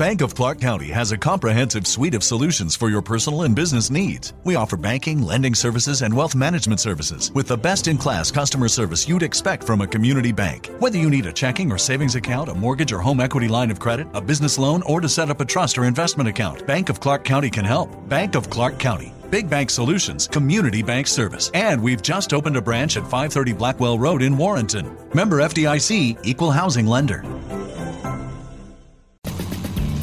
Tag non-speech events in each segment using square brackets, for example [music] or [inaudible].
Bank of Clark County has a comprehensive suite of solutions for your personal and business needs. We offer banking, lending services, and wealth management services with the best in class customer service you'd expect from a community bank. Whether you need a checking or savings account, a mortgage or home equity line of credit, a business loan, or to set up a trust or investment account, Bank of Clark County can help. Bank of Clark County. Big Bank Solutions, Community Bank Service. And we've just opened a branch at 530 Blackwell Road in Warrenton. Member FDIC, Equal Housing Lender.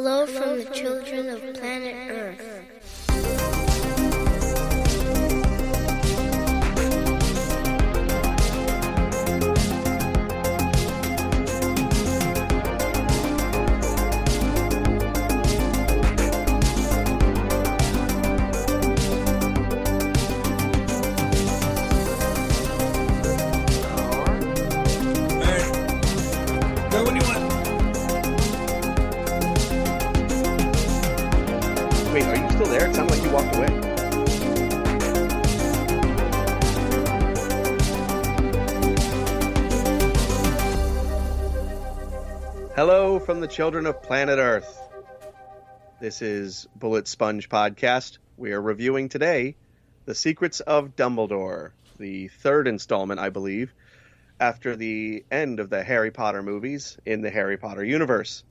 Hello from the children of planet Earth. From the children of planet Earth. This is Bullet Sponge Podcast. We are reviewing today The Secrets of Dumbledore, the third installment, I believe, after the end of the Harry Potter movies in the Harry Potter universe.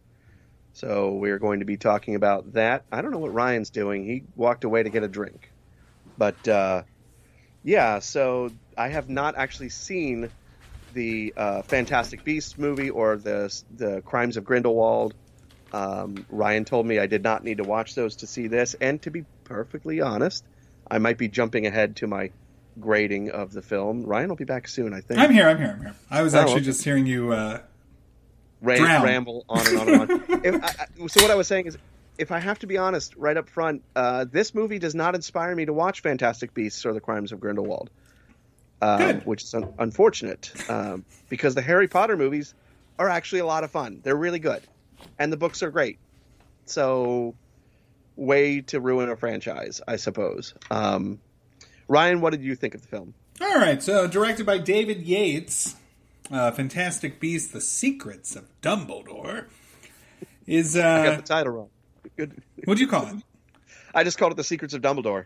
So we're going to be talking about that. I don't know what Ryan's doing. He walked away to get a drink. But uh, yeah, so I have not actually seen the uh, Fantastic Beasts movie or the the Crimes of Grindelwald. Um, Ryan told me I did not need to watch those to see this, and to be perfectly honest, I might be jumping ahead to my grading of the film. Ryan will be back soon, I think. I'm here. I'm here. I'm here. I was Oh, actually okay. just hearing you. Uh, Ram- ramble on and on and on. [laughs] if, I, so what I was saying is, if I have to be honest, right up front, uh, this movie does not inspire me to watch Fantastic Beasts or The Crimes of Grindelwald, uh, Good. which is un- unfortunate um, because the Harry Potter movies are actually a lot of fun. They're really good, and the books are great. So, way to ruin a franchise, I suppose. Um, Ryan, what did you think of the film? all right. So directed by David Yates, uh, Fantastic Beasts: The Secrets of Dumbledore is. [laughs] I got Uh, the title wrong. Good. what'd you call it? [laughs] I just called it The Secrets of Dumbledore.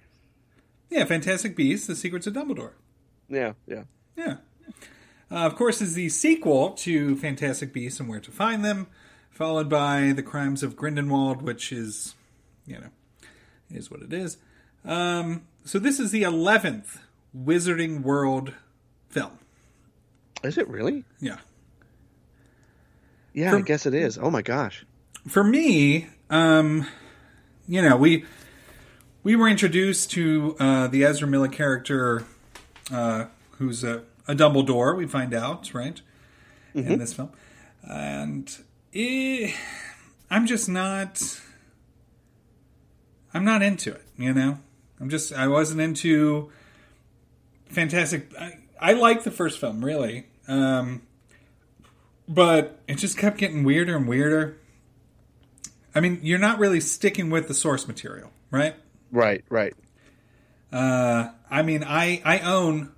Yeah, Fantastic Beasts: The Secrets of Dumbledore. Yeah, yeah. Yeah. Uh, of course, is the sequel to Fantastic Beasts and Where to Find Them, followed by The Crimes of Grindelwald, which is, you know, is what it is. Um, so this is the eleventh Wizarding World film. Is it really? Yeah. Yeah, I guess it is. Oh my gosh. For me, um, you know, we we were introduced to uh, the Ezra Miller character, uh, who's a, a Dumbledore. We find out right in this film, and eh, I'm just not. I'm not into it. You know, I'm just. I wasn't into fantastic. I, I like the first film really, um, but it just kept getting weirder and weirder. I mean, you're not really sticking with the source material, right? Right, right. Uh, I mean, I I own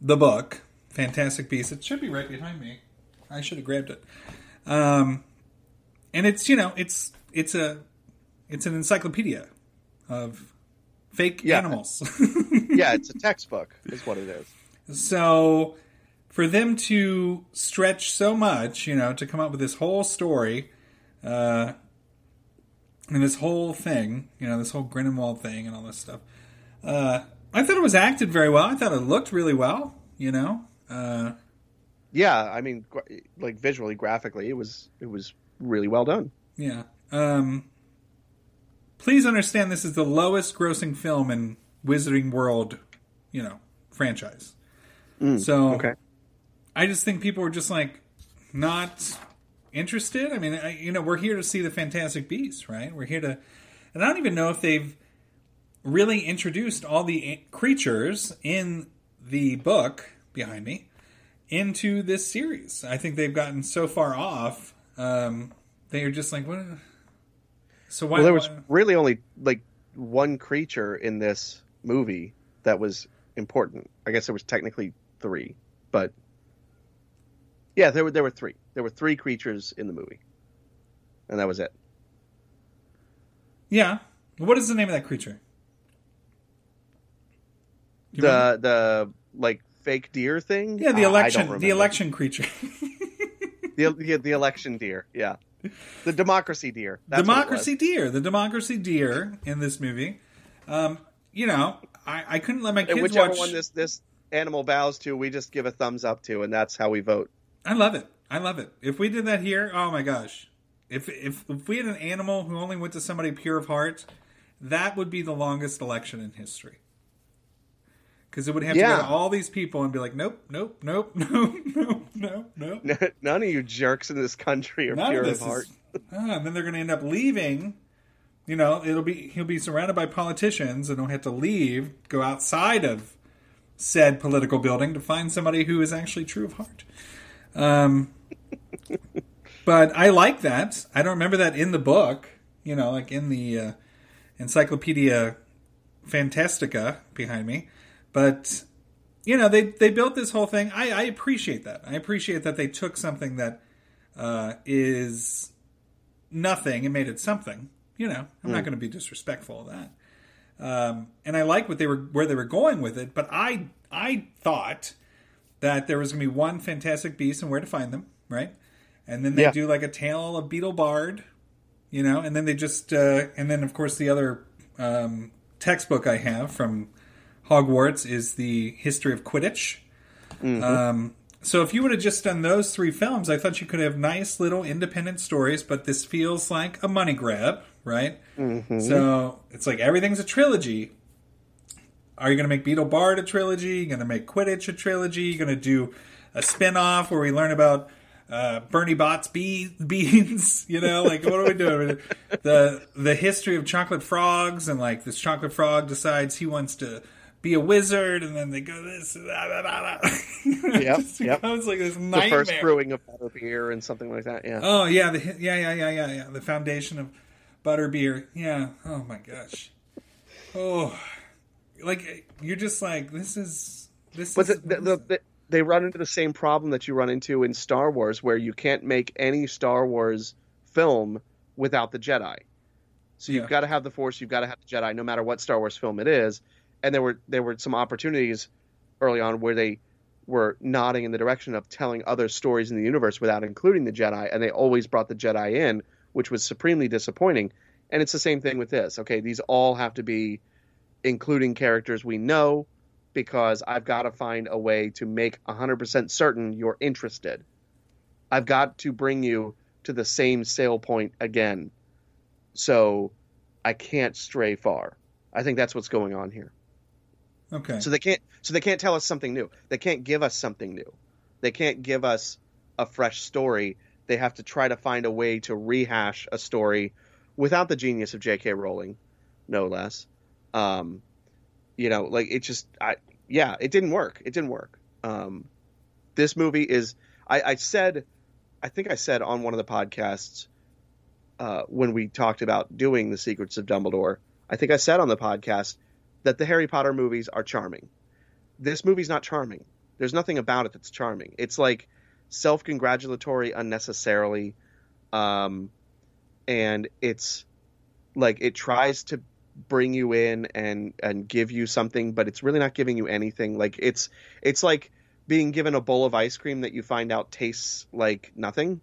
the book Fantastic Beasts. It should be right behind me. I should have grabbed it. Um, and it's you know it's it's a it's an encyclopedia of fake Yeah. animals. [laughs] Yeah, it's a textbook, is what it is. So for them to stretch so much, you know, to come up with this whole story, uh, and this whole thing, you know, this whole Grindelwald thing and all this stuff, uh, I thought it was acted very well. I thought it looked really well, you know. Uh, Yeah, I mean, like visually, graphically, it was it was really well done. yeah. Um, please understand this is the lowest grossing film in Wizarding World, you know, franchise. so Okay. I just think people were just like not interested. I mean, I, you know, we're here to see the Fantastic Beasts, right? We're here to, and I don't even know if they've really introduced all the creatures in the book behind me into this series. I think they've gotten so far off. Um, they are just like, what? So why? Well, there was why- really only like one creature in this movie that was important. I guess there was technically three, but yeah, there were there were three. There were three creatures in the movie, and that was it. yeah. What is the name of that creature? Do you remember? The the like fake deer thing. yeah, the Uh, election, the election creature. [laughs] the, the the election deer. Yeah, the democracy deer. That's democracy deer the democracy deer in this movie um you know i, I couldn't let my kids And whichever watch one this this animal bows to, we just give a thumbs up to, and that's how we vote. i love it i love it if we did that here oh my gosh if if if we had an animal who only went to somebody pure of heart that would be the longest election in history because it would have to Yeah. go to all these people and be like nope nope nope [laughs] nope nope nope nope [laughs] None of you jerks in this country are None pure of of heart. is. [laughs] Ah, and then they're going to end up leaving. You know, it'll be he'll be surrounded by politicians, and he'll have to leave, go outside of said political building to find somebody who is actually true of heart. Um, but I like that. I don't remember that in the book. You know, like in the uh, Encyclopedia Fantastica behind me. But you know, they they built this whole thing. I, I appreciate that. I appreciate that they took something that uh, is nothing and made it something. You know, I'm not going to be disrespectful of that. Um, and I like what they were where they were going with it. But I I thought that there was going to be one fantastic beast and where to find them, right? And then they Yeah. do like a tale of Beedle Bard, you know, and then they just uh, and then of course the other um, textbook I have from Hogwarts is the history of Quidditch. Um, so if you would have just done those three films, I thought you could have nice little independent stories. But this feels like a money grab, right? So it's like everything's a trilogy. Are you going to make Beedle Bard a trilogy? you going to make Quidditch a trilogy? you going to do a spin off where we learn about uh, Bernie Bott's bee, [laughs] beans? You know, like what are we doing? the The history of chocolate frogs and like this chocolate frog decides he wants to be a wizard, and then they go this. Da, da. [laughs] it Yep, yep. becomes like this nightmare. The first brewing of butterbeer and something like that. Yeah. Oh yeah, the yeah yeah yeah yeah yeah the foundation of butterbeer. Yeah. Oh my gosh. Oh, like you're just like this is this. But is, the, the, the, they run into the same problem that you run into in Star Wars, where you can't make any Star Wars film without the Jedi. So you've Yeah. got to have the Force, you've got to have the Jedi, no matter what Star Wars film it is. And there were there were some opportunities early on where they were nodding in the direction of telling other stories in the universe without including the Jedi, and they always brought the Jedi in, which was supremely disappointing. And it's the same thing with this. Okay, these all have to be including characters we know because I've got to find a way to make 100% certain you're interested. I've got to bring you to the same sale point again. So I can't stray far. I think that's what's going on here. Okay. So they can't so they can't tell us something new. They can't give us something new. They can't give us a fresh story. They have to try to find a way to rehash a story without the genius of J.K. Rowling, no less. Um, you know, like it just, I yeah, it didn't work. It didn't work. Um, this movie is, I, I said, I think I said on one of the podcasts uh, when we talked about doing the Secrets of Dumbledore. I think I said on the podcast that the Harry Potter movies are charming. This movie's not charming. There's nothing about it that's charming. It's like self-congratulatory unnecessarily, um, and it's like it tries to bring you in and and give you something, but it's really not giving you anything. Like it's it's like being given a bowl of ice cream that you find out tastes like nothing,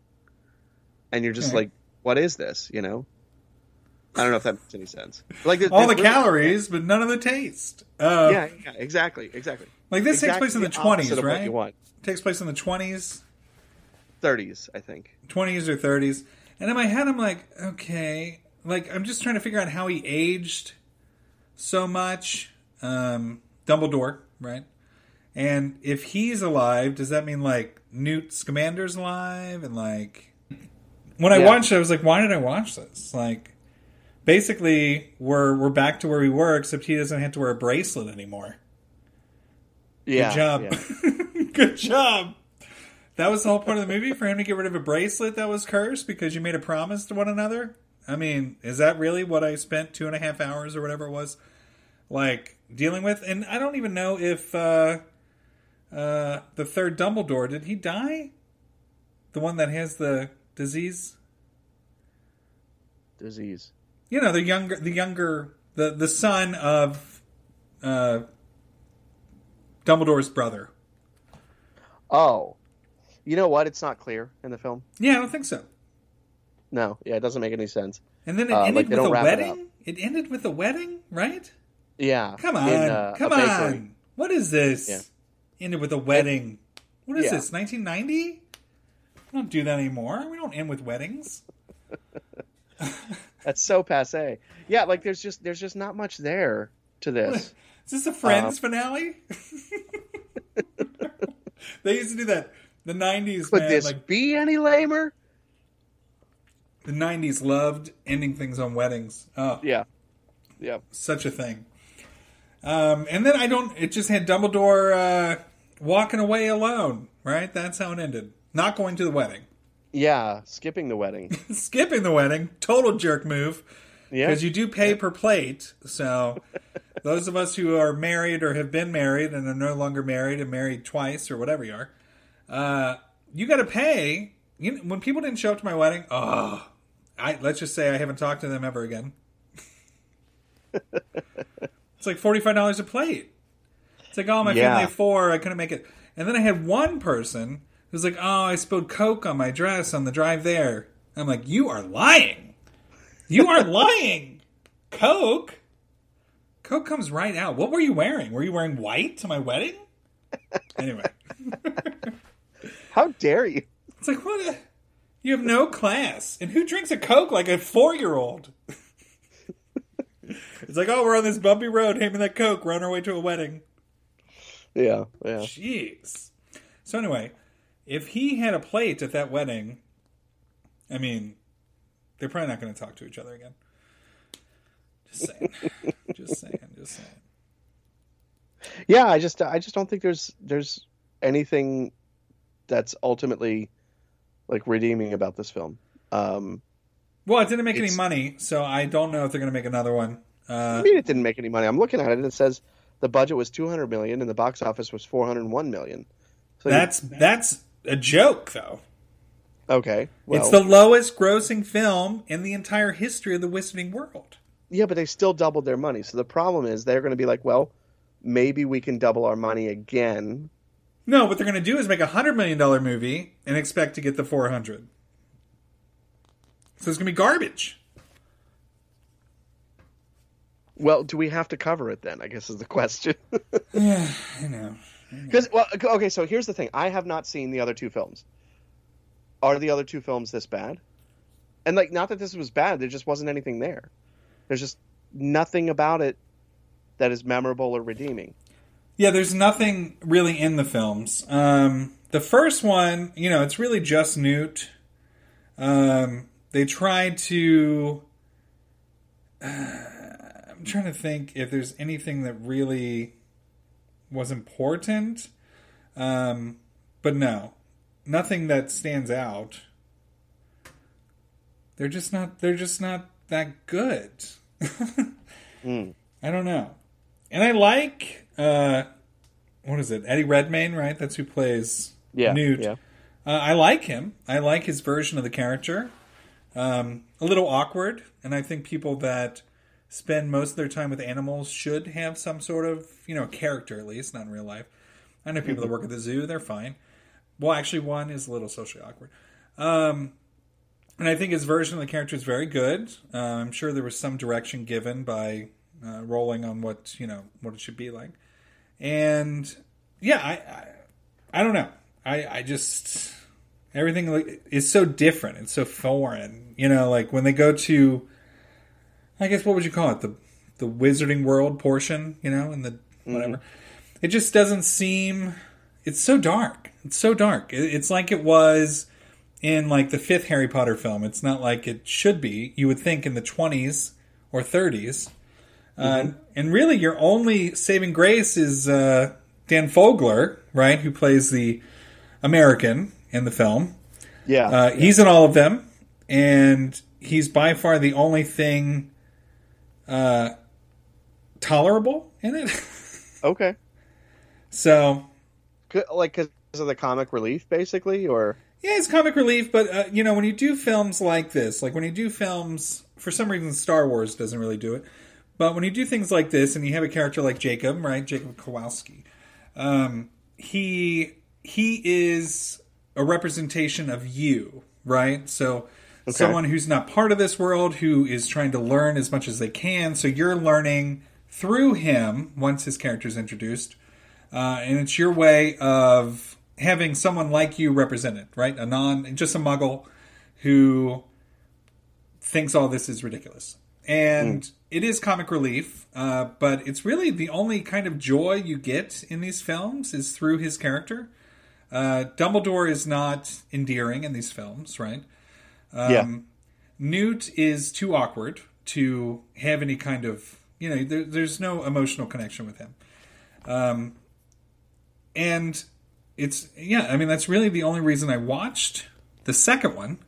and you're just Okay. like, what is this? You know. I don't know if that makes any sense. Like All the calories, but none of the taste. Uh, Yeah, yeah, exactly, exactly. Like this takes place in the 20s, of what right? You want Takes place in the 20s, 30s, I think. 20s or 30s. And in my head, I'm like, okay. Like, I'm just trying to figure out how he aged so much. Um, Dumbledore, right? And if he's alive, does that mean, like, Newt Scamander's alive? And, like, when I Yeah. watched it, I was like, why did I watch this? Like, basically, we're, we're back to where we were, except he doesn't have to wear a bracelet anymore. Yeah, Good job. yeah. [laughs] Good job. That was the whole point of the movie for him to get rid of a bracelet that was cursed because you made a promise to one another. I mean, is that really what I spent two and a half hours or whatever it was, like dealing with? And I don't even know if uh, uh, the third Dumbledore did he die? The one that has the disease. Disease. You know, the younger, the younger, the the son of uh, Dumbledore's brother. Oh, you know what? It's not clear in the film. Yeah, I don't think so. No, yeah, it doesn't make any sense. And then it Uh, ended like with a don't it wedding. It, ended with a wedding, right? Yeah, Come on, in, uh, come on. What is this? Yeah. Ended with a wedding. What is Yeah. this? 1990? We don't do that anymore. We don't end with weddings. That's so passe. Yeah, like there's just there's just not much there to this. [laughs] Is this a Friends Uh, finale? [laughs] they used to do that. The 90s, Could man. this Like be any lamer? the 90s loved ending things on weddings. Oh, Yeah, yeah. such a thing. Um, and then I don't. It just had Dumbledore uh, walking away alone. Right. That's how it ended. Not going to the wedding. Yeah, skipping the wedding. [laughs] skipping the wedding. Total jerk move. Yeah, Because you do pay per plate. So [laughs] those of us who are married or have been married and are no longer married and married twice or whatever you are, uh, you got to pay. You know, when people didn't show up to my wedding, oh, I let's just say I haven't talked to them ever again. [laughs] it's like forty five dollars a plate. It's like, oh, my Yeah. family of four, I couldn't make it. And then I had one person who's like, oh, I spilled Coke on my dress on the drive there. I'm like, you are lying. You are [laughs] lying. Coke? Coke comes right out. What were you wearing? Were you wearing white to my wedding? Anyway, [laughs] how dare you? it's like, what? A, you have no class. And who drinks a Coke like a four year old? [laughs] it's like, oh, we're on this bumpy road. Hand me that Coke. We're on our way to a wedding. Yeah, yeah. Jeez. So anyway, if he had a plate at that wedding, I mean, they're probably not going to talk to each other again. Just saying. [laughs] just saying. Just saying. Yeah, I just I just don't think there's there's anything that's ultimately like redeeming about this film. Um, Well, it didn't make any money, so I don't know if they're going to make another one. I Uh, mean, it didn't make any money. I'm looking at it and it says the budget was 200 million and the box office was 401 million. So that's that's a joke, though. okay. Well, it's the lowest grossing film in the entire history of the Wizarding world. yeah, but they still doubled their money. So the problem is they're going to be like, well, maybe we can double our money again. No, what they're going to do is make a hundred million dollar movie and expect to get the four hundred. So it's going to be garbage. Well, do we have to cover it then? I guess is the question. Yeah, [laughs] [sighs] I know. Because well, okay, so here's the thing: I have not seen the other two films. Are the other two films this bad? And like, not that this was bad, there just wasn't anything there. There's just nothing about it that is memorable or redeeming. Yeah, there's nothing really in the films. Um, the first one, you know, it's really just Newt. Um, they tried to. Uh, I'm trying to think if there's anything that really was important. Um, but no, nothing that stands out. they're just not they're just not that good. [laughs] Hmm. I don't know. And I like uh what is it? Eddie Redmayne, right? That's who plays Yeah, Newt. yeah. Uh, I like him. I like his version of the character. Um, a little awkward, and I think people that spend most of their time with animals should have some sort of, you know, character at least, not in real life. I know people that work at the zoo; they're fine. Well, actually, one is a little socially awkward. Um, and I think his version of the character is very good. Uh, I'm sure there was some direction given by uh, Rowling on what you know what it should be like. And yeah, I I, I don't know. I I just everything is so different. It's so foreign. You know, like when they go to, I guess what would you call it the the Wizarding World portion? You know, and the whatever. It just doesn't seem. It's so dark. It's so dark. It, it's like it was in like the fifth Harry Potter film. It's not like it should be. You would think in the twenties or 30s uh, and really, your only saving grace is uh, Dan Fogler, right, who plays the American in the film. Yeah. Uh, He's in all of them, and he's by far the only thing uh, tolerable in it. [laughs] okay. so, Like because of the comic relief, basically, or yeah, it's comic relief, but uh, you know, when you do films like this, like when you do films, for some reason, Star Wars doesn't really do it. But when you do things like this, and you have a character like Jacob, right, Jacob Kowalski, um, he he is a representation of you, right? So someone who's not part of this world, who is trying to learn as much as they can. So you're learning through him once his character is introduced, uh, and it's your way of having someone like you represented, right? A non, just a Muggle who thinks all this is ridiculous. And it is comic relief, uh, but it's really the only kind of joy you get in these films is through his character. Uh, Dumbledore is not endearing in these films, right? Um, yeah, Newt is too awkward to have any kind of, you know, there, there's no emotional connection with him. Um, and it's, yeah, I mean, that's really the only reason I watched the second one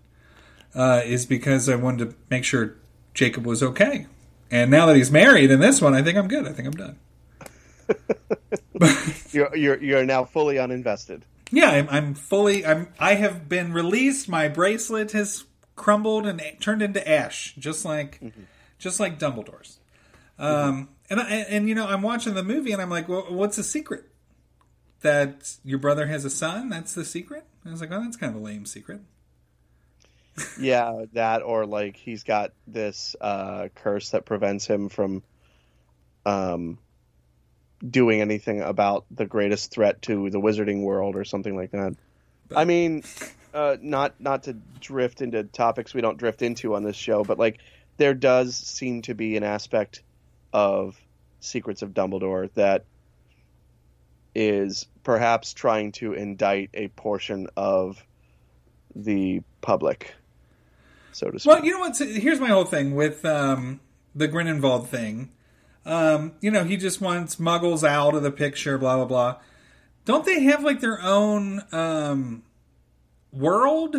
uh, is because I wanted to make sure Jacob was okay. And now that he's married in this one, I think I'm good. I think I'm done. [laughs] [laughs] you're you're you're now fully uninvested. Yeah, I'm, I'm fully. I'm. I have been released. My bracelet has crumbled and turned into ash, just like, just like Dumbledore's. Um, and I, and you know, I'm watching the movie and I'm like, well, what's the secret? That your brother has a son? That's the secret? I was like, oh, that's kind of a lame secret. [laughs] Yeah, that or like he's got this uh, curse that prevents him from um, doing anything about the greatest threat to the wizarding world or something like that. I mean, uh, not not to drift into topics we don't drift into on this show, but like there does seem to be an aspect of Secrets of Dumbledore that is perhaps trying to indict a portion of the public, so to speak. Well, you know what? Here's my whole thing with um, the Grindelwald thing. Um, you know, he just wants Muggles out of the picture. Blah blah blah. Don't they have like their own um, world?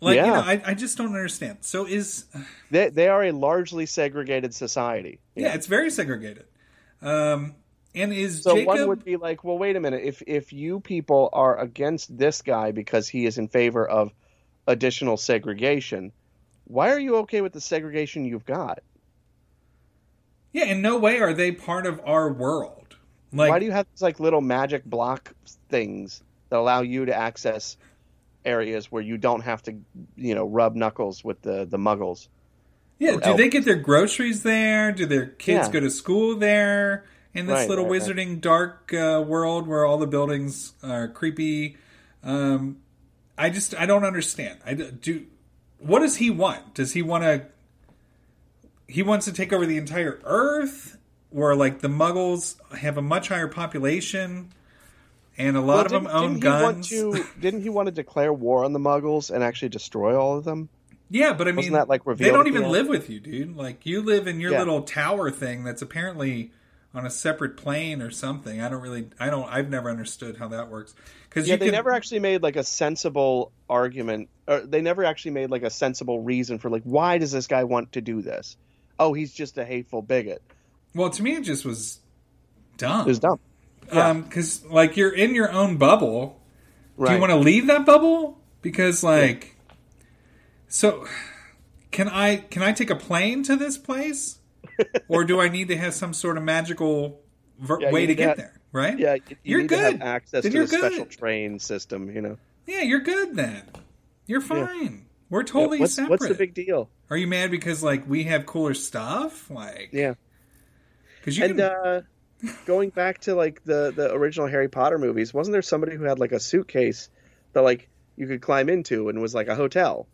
Like you know, I, I just don't understand. So is [sighs] They they are a largely segregated society. yeah, it's very segregated. Um, and is So Jacob? one would be like, well, wait a minute. If if you people are against this guy because he is in favor of additional segregation, why are you okay with the segregation you've got? yeah, in no way are they part of our world. Like, why do you have these like little magic block things that allow you to access areas where you don't have to, you know, rub knuckles with the the muggles? Yeah, do they get their groceries there? Do their kids Yeah. go to school there? In this Right, little right, right. wizarding dark uh, world where all the buildings are creepy, um, I just I don't understand. I do. What does he want? Does he want to? He wants to take over the entire Earth, where like the Muggles have a much higher population, and a lot of them own didn't he want to- didn't he want to declare war on the muggles and actually destroy all of them? Yeah, but I mean, Wasn't that, like, they don't even end? live with you, dude. Like you live in your Yeah. little tower thing that's apparently on a separate plane or something. I don't really, I don't, I've never understood how that works. Because Yeah, you they never actually made like a sensible argument, or they never actually made like a sensible reason for like why does this guy want to do this? Oh, he's just a hateful bigot. Well, to me, it just was dumb. It was dumb. Um, because like you're in your own bubble. Do you want to leave that bubble? Because like, so can I can I take a plane to this place, [laughs] or do I need to have some sort of magical ver- Yeah, way to get have- there? Right? Yeah, you, need good. to have access Then to the special train system. You know, Yeah, you're good then. You're fine. We're totally what's, separate. what's the big deal? Are you mad because like we have cooler stuff? Like Yeah, because you and can. uh, going back to like the the original Harry Potter movies, wasn't there somebody who had like a suitcase that like you could climb into and was like a hotel?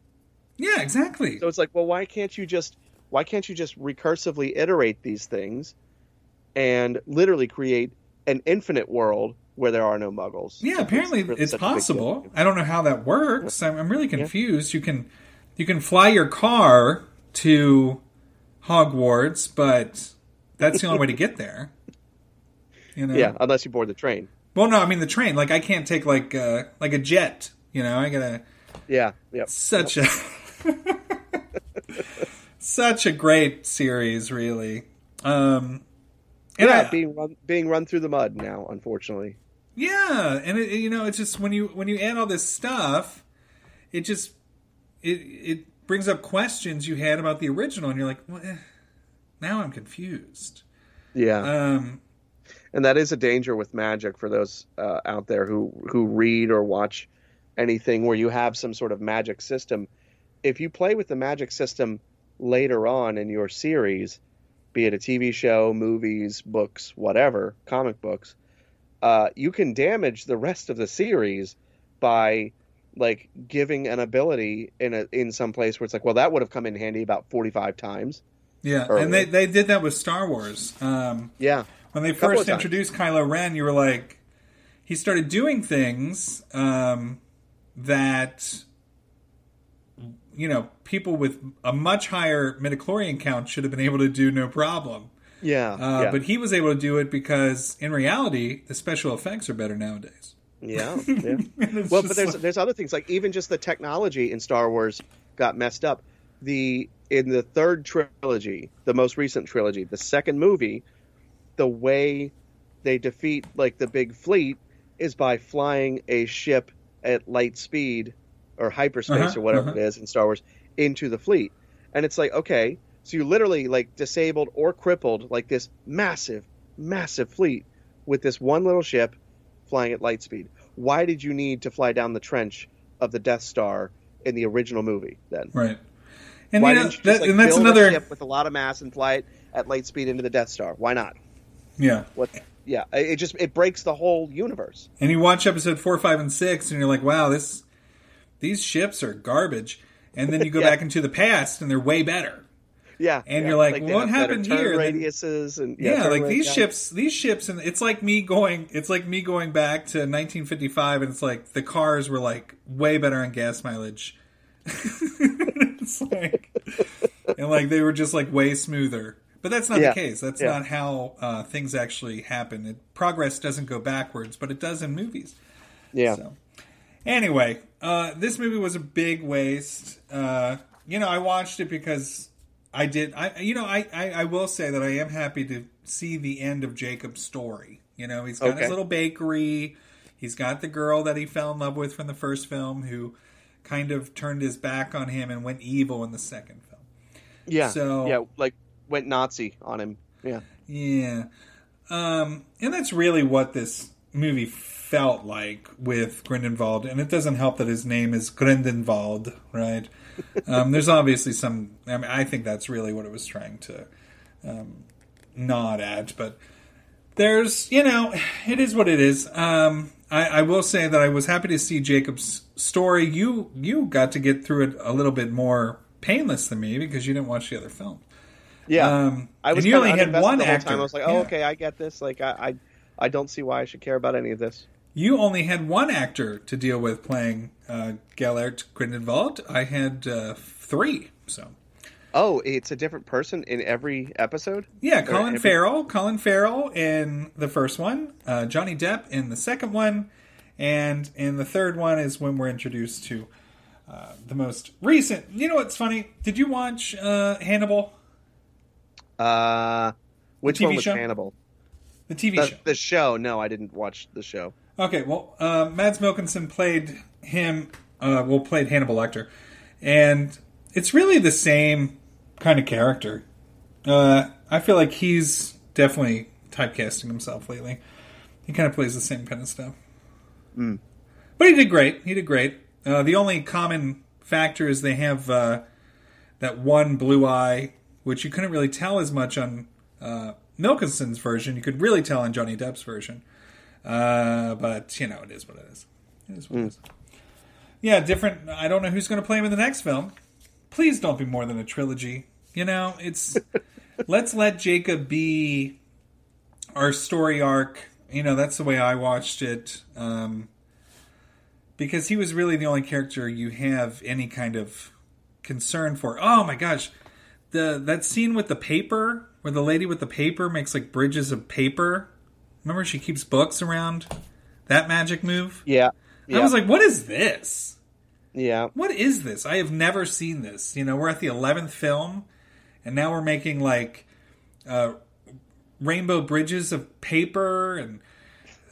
yeah, exactly. So it's like, well, why can't you just why can't you just recursively iterate these things and literally create an infinite world where there are no muggles? Yeah, apparently really it's a big possible. I don't know how that works. I'm, I'm really confused. You can you can fly your car to Hogwarts, but that's the only way to get there. [laughs] You know. Yeah, unless you board the train. Well, no, I mean the train. Like I can't take like uh, like a jet. You know, I gotta Yeah, yeah. such a [laughs] such a great series, really. Um, and yeah, I- being run being run through the mud now, unfortunately. Yeah, and it, you know, it's just when you when you add all this stuff, it just it it brings up questions you had about the original, and you're like, well, eh, now I'm confused. Yeah, Um, and that is a danger with magic for those uh, out there who who read or watch anything where you have some sort of magic system. If you play with the magic system later on in your series, be it a TV show, movies, books, whatever, comic books, uh, you can damage the rest of the series by like giving an ability in a in some place where it's like, well, that would have come in handy about forty five times. yeah, Early. and they they did that with Star Wars. Um, Yeah, when they first introduced Kylo Ren, you were like, he started doing things um, that you know people with a much higher midichlorian count should have been able to do no problem. yeah, Uh, yeah. But he was able to do it because, in reality, the special effects are better nowadays. Yeah, [laughs] yeah. Well, but there's like- there's other things like even just the technology in Star Wars got messed up. The in the third trilogy, the most recent trilogy, the second movie, the way they defeat like the big fleet is by flying a ship at light speed or hyperspace Uh-huh, or whatever uh-huh. it is in Star Wars into the fleet. And it's like, okay, so you literally like disabled or crippled like this massive, massive fleet with this one little ship flying at light speed. Why did you need to fly down the trench of the Death Star in the original movie then? right. And, Why you know, didn't you that, just like and that's build another. a ship with a lot of mass and fly it at light speed into the Death Star? Why not? Yeah. What? Yeah, it just it breaks the whole universe. And you watch episode four, five, and six, and you're like, wow, this these ships are garbage. And then you go [laughs] Yeah. back into the past, and they're way better. Yeah, And yeah. you're like, they what happened here? Radiuses and Yeah, turn like these yeah. ships, these ships, and it's like me going, it's like me going back to 1955, and it's like the cars were like way better on gas mileage. [laughs] it's like, and like they were just like way smoother. But that's not Yeah, the case. That's yeah. not how uh, things actually happen. It, progress doesn't go backwards, but it does in movies. Yeah, So, anyway, uh, this movie was a big waste. Uh, you know, I watched it because I did. I, you know, I, I, I will say that I am happy to see the end of Jacob's story. You know, he's got Okay. his little bakery. He's got the girl that he fell in love with from the first film, who kind of turned his back on him and went evil in the second film. yeah, So- yeah. Like went Nazi on him. Yeah, Yeah. Um, and that's really what this movie felt like with Grindelwald. And it doesn't help that his name is Grindelwald, right? [laughs] Um, there's obviously some. I mean, I think that's really what it was trying to um, nod at. But there's, you know, it is what it is. Um, I, I will say that I was happy to see Jacob's story. You you got to get through it a little bit more painless than me because you didn't watch the other film. Yeah. Um, I was you only had one actor. time. I was like, oh, Yeah. okay, I get this. Like, I, I, I don't see why I should care about any of this. You only had one actor to deal with playing uh, Gellert Grindelwald. I had uh, three. So, Oh, it's a different person in every episode. Yeah, Colin every- Farrell. Colin Farrell in the first one, uh, Johnny Depp in the second one, and in the third one is when we're introduced to uh, the most recent. You know what's funny? Did you watch uh, Hannibal, Uh, which TV one was show? Hannibal? the TV The, show? the show. No, I didn't watch the show. Okay, well, uh, Mads Mikkelsen played him. Uh, well, played Hannibal Lecter, and it's really the same kind of character. Uh, I feel like he's definitely typecasting himself lately. He kind of plays the same kind of stuff. But he did great. He did great. Uh, the only common factor is they have uh, that one blue eye, which you couldn't really tell as much on uh, Mikkelsen's version. You could really tell on Johnny Depp's version. Uh, but you know, it is what it is. It is what it is. Yeah, different. I don't know who's going to play him in the next film. Please don't be more than a trilogy. You know, it's [laughs] let's let Jacob be our story arc. You know, that's the way I watched it. Um, because he was really the only character you have any kind of concern for. Oh my gosh, the that scene with the paper where the lady with the paper makes like bridges of paper. Remember, she keeps books around. That magic move. Yeah. I was like, what is this? yeah. What is this? I have never seen this. You know, we're at the eleventh film, and now we're making like uh, rainbow bridges of paper, and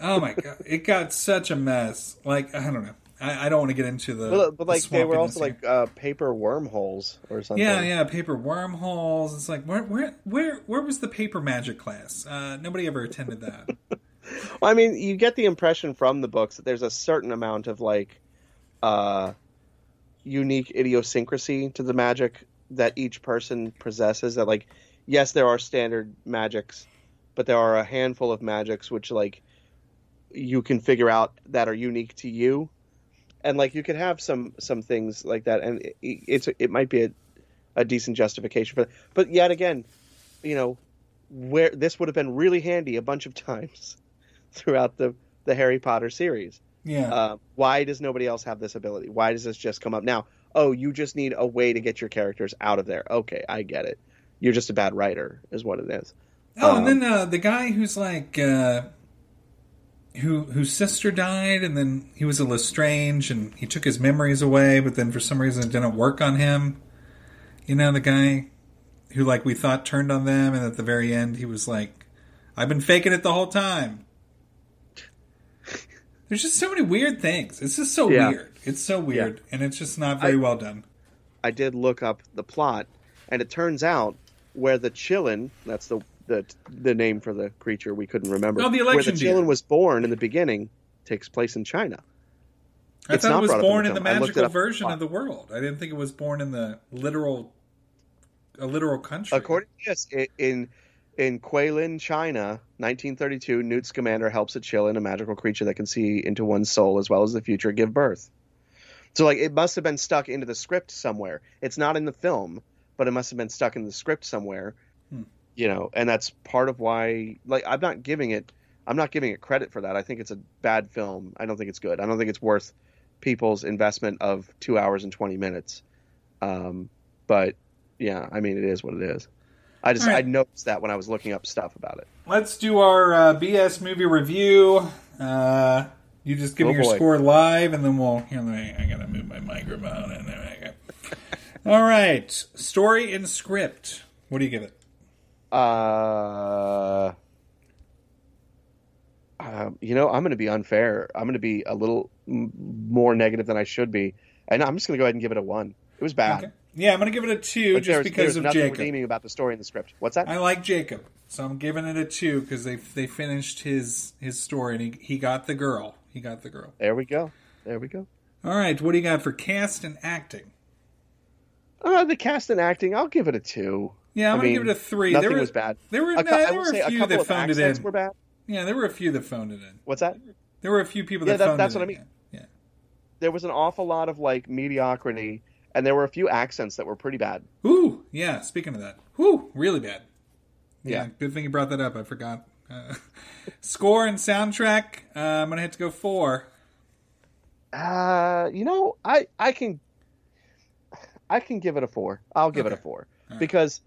oh my god, it got such a mess. Like I don't know. I, I don't want to get into the. But, but the like they were also here. like uh, paper wormholes or something. Yeah, yeah, paper wormholes. It's like where, where, where, where was the paper magic class? Uh, nobody ever attended that. [laughs] Well, I mean, you get the impression from the books that there's a certain amount of like uh, unique idiosyncrasy to the magic that each person possesses. That like, yes, there are standard magics, but there are a handful of magics which like you can figure out that are unique to you, and like you could have some some things like that, and it, it's it might be a, a decent justification for. That. But yet again, you know, where this would have been really handy a bunch of [laughs] times throughout the the Harry Potter series. Yeah, Uh, why does nobody else have this ability? Why does this just come up now? Oh, you just need a way to get your characters out of there. Okay, I get it. You're just a bad writer, is what it is. Oh, and Um, then uh, the guy who's like, uh, who whose sister died, and then he was a Lestrange, and he took his memories away, but then for some reason it didn't work on him. You know, the guy who like we thought turned on them, and at the very end he was like, "I've been faking it the whole time." There's just so many weird things. It's just so Yeah. weird. It's so weird, and it's just not very well done. I did look up the plot, and it turns out where the Qilin, that's the the the name for the creature we couldn't remember. Oh, the where the election deer. Qilin was born in the beginning takes place in China. I It's thought not it was brought up in born the in the film. I looked it magical version of the world. I didn't think it was born in the literal, a literal country. According to this, in in Guilin, China, 1932, Newt Scamander helps a Qilin, a magical creature that can see into one's soul as well as the future, give birth. So, like, it must have been stuck into the script somewhere. It's not in the film, but it must have been stuck in the script somewhere. Hmm. You know, and that's part of why. Like, I'm not giving it. I'm not giving it credit for that. I think it's a bad film. I don't think it's good. I don't think it's worth people's investment of two hours and 20 minutes. Um, but yeah, I mean, it is what it is. I just All right. I noticed that when I was looking up stuff about it. Let's do our uh, BS movie review. Uh, you just give Oh, me your boy. score live, and then we'll. Here, let me, I gotta move my microphone. And there we go. All right, story and script. What do you give it? Uh, um, you know, I'm going to be unfair. I'm going to be a little m- more negative than I should be, and I'm just going to go ahead and give it a one. It was bad. Okay. Yeah, I'm gonna give it a two But just there's, because there's of nothing Jacob. redeeming about the story in the script. What's that? I like Jacob, so I'm giving it a two because they they finished his his story and he he got the girl. He got the girl. There we go. There we go. All right, what do you got for cast and acting? Uh, the cast and acting, I'll give it a two. Yeah, I'm I gonna give it a three. Nothing there were, was bad. There were, A no, there were a a few couple that phoned it in. were bad. Yeah, there were a few that phoned it in. What's that? There were a few people Yeah, that that- phoned that's it what I mean. Yeah. There was an awful lot of like mediocrity, and there were a few accents that were pretty bad. Ooh, yeah. Speaking of that, ooh, really bad. Yeah, Yeah. good thing you brought that up. I forgot. Uh, [laughs] score and soundtrack. Uh, I'm gonna have to go four. Uh, you know, I I can I can give it a four. I'll give it a Okay. four. because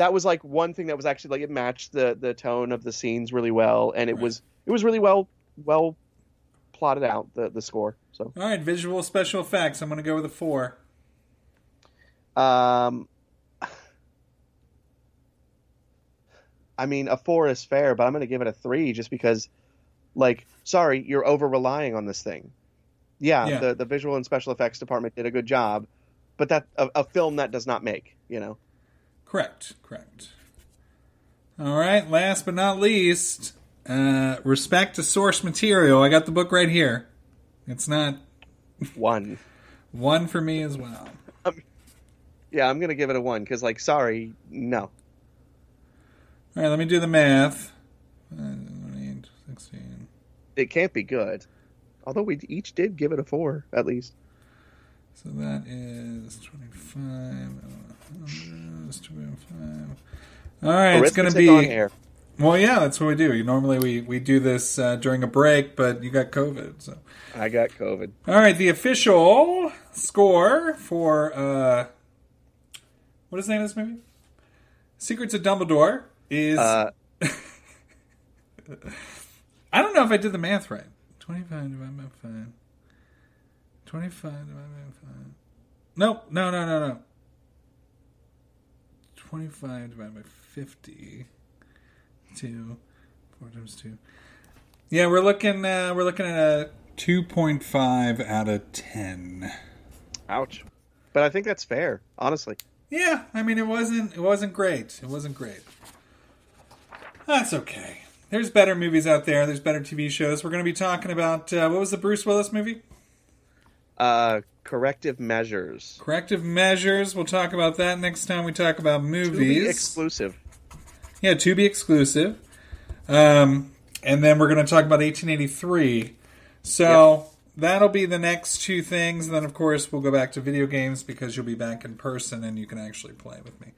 that was like one thing that was actually like it matched the the tone of the scenes really well, and it Right. was it was really well well plotted out the the score. So All right, visual special effects. I'm going to go with a four. um. I mean, a four is fair, but I'm going to give it a three just because, like, sorry, you're over relying on this thing. Yeah, Yeah. the the visual and special effects department did a good job, but that a, a film that does not make, you know. Correct, correct. All right, last but not least, uh, respect to source material. I got the book right here. It's not One. one for me as well. Yeah, I'm gonna give it a one because, like, sorry, no. All right, let me do the math. Uh, 16. It can't be good. Although we each did give it a four, at least. So that is 25. uh, that's 25. All right, it's going to be. Well, yeah, that's what we do. Normally we, we do this uh, during a break, but you got COVID. So. I got COVID. All right, the official score for. Uh, what is the name of this movie? Secrets of Dumbledore is. Uh, [laughs] I don't know if I did the math right. 25 divided by 5. 25 divided by 5. Nope. No, no, no, no. 25 divided by 50. 2. 4 times 2. Yeah, we're looking uh, we're looking at a 2.5 out of 10. ouch. But I think that's fair, honestly. Yeah, I mean it wasn't it wasn't great. It wasn't great. That's okay. There's better movies out there. There's better TV shows. We're going to be talking about uh, what was the Bruce Willis movie? Uh, corrective measures. Corrective Measures. We'll talk about that next time we talk about To be movies. exclusive. yeah, to be exclusive. Um, and then we're going to talk about 1883. So that'll be the next two things. And then, of course, we'll go back to video games because you'll be back in person and you can actually play with me.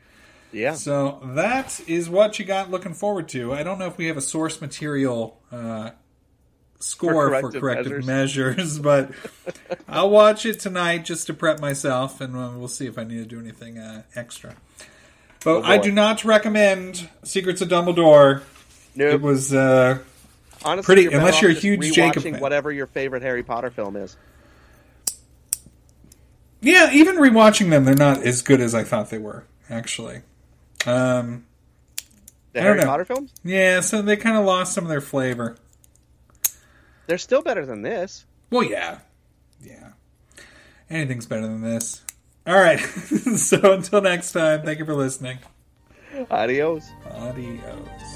Yeah. So that is what you got looking forward to. I don't know if we have a source material uh, score for corrective, For corrective measures, [laughs] but I'll watch it tonight just to prep myself, and uh, we'll see if I need to do anything uh, extra. But Oh, I do not recommend Secrets of Dumbledore. Nope. It was uh, Honestly, pretty- better unless you're a huge Jacob fan. Whatever your favorite Harry Potter film is. yeah. Even rewatching them, they're not as good as I thought they were. Actually, um, The Harry know. Potter films? yeah. So they kind of lost some of their flavor. They're still better than this. Well, yeah. Yeah. Anything's better than this. All right. [laughs] so until next time, thank you for listening. Adios. Adios.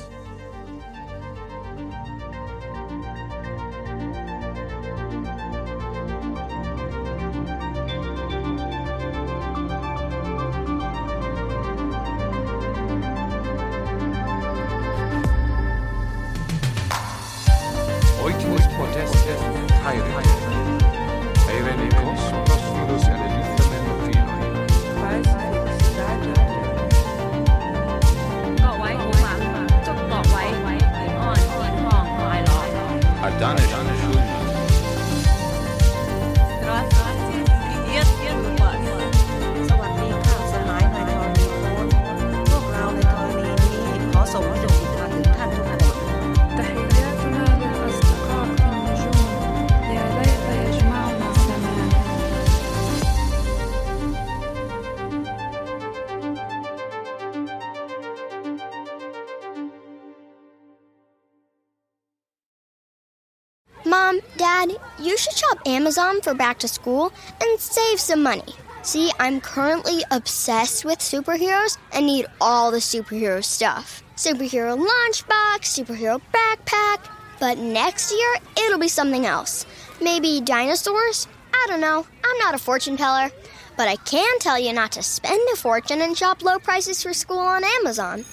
Dad, you should shop Amazon for back to school and save some money. See, I'm currently obsessed with superheroes and need all the superhero stuff. Superhero lunchbox, superhero backpack. But next year, it'll be something else. Maybe dinosaurs? I don't know. I'm not a fortune teller. But I can tell you not to spend a fortune and shop low prices for school on Amazon.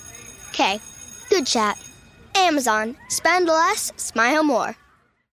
Okay, good chat. Amazon. Spend less, smile more.